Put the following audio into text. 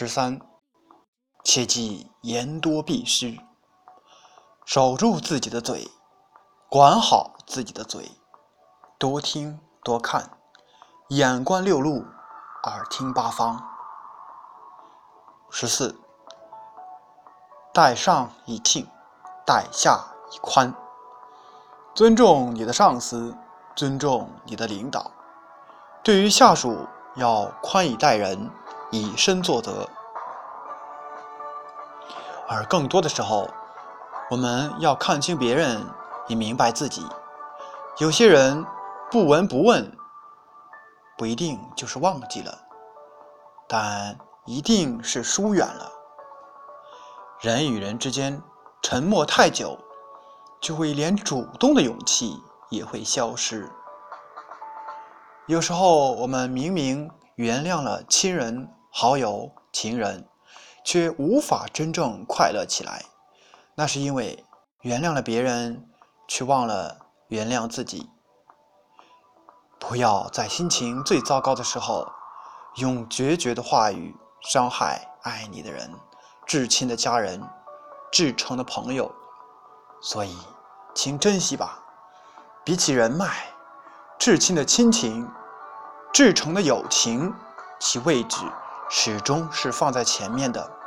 十三，切记言多必失，守住自己的嘴，管好自己的嘴，多听多看，眼观六路，耳听八方。十四，待上以敬，待下以宽，尊重你的上司，尊重你的领导，对于下属要宽以待人。以身作则，而更多的时候，我们要看清别人，以明白自己。有些人不闻不问，不一定就是忘记了，但一定是疏远了。人与人之间沉默太久，就会连主动的勇气也会消失。有时候，我们明明原谅了亲人。好友、情人，却无法真正快乐起来，那是因为原谅了别人，却忘了原谅自己。不要在心情最糟糕的时候，用决绝的话语伤害爱你的人、至亲的家人、至诚的朋友。所以，请珍惜吧。比起人脉，至亲的亲情、至诚的友情，其位置。始终是放在前面的。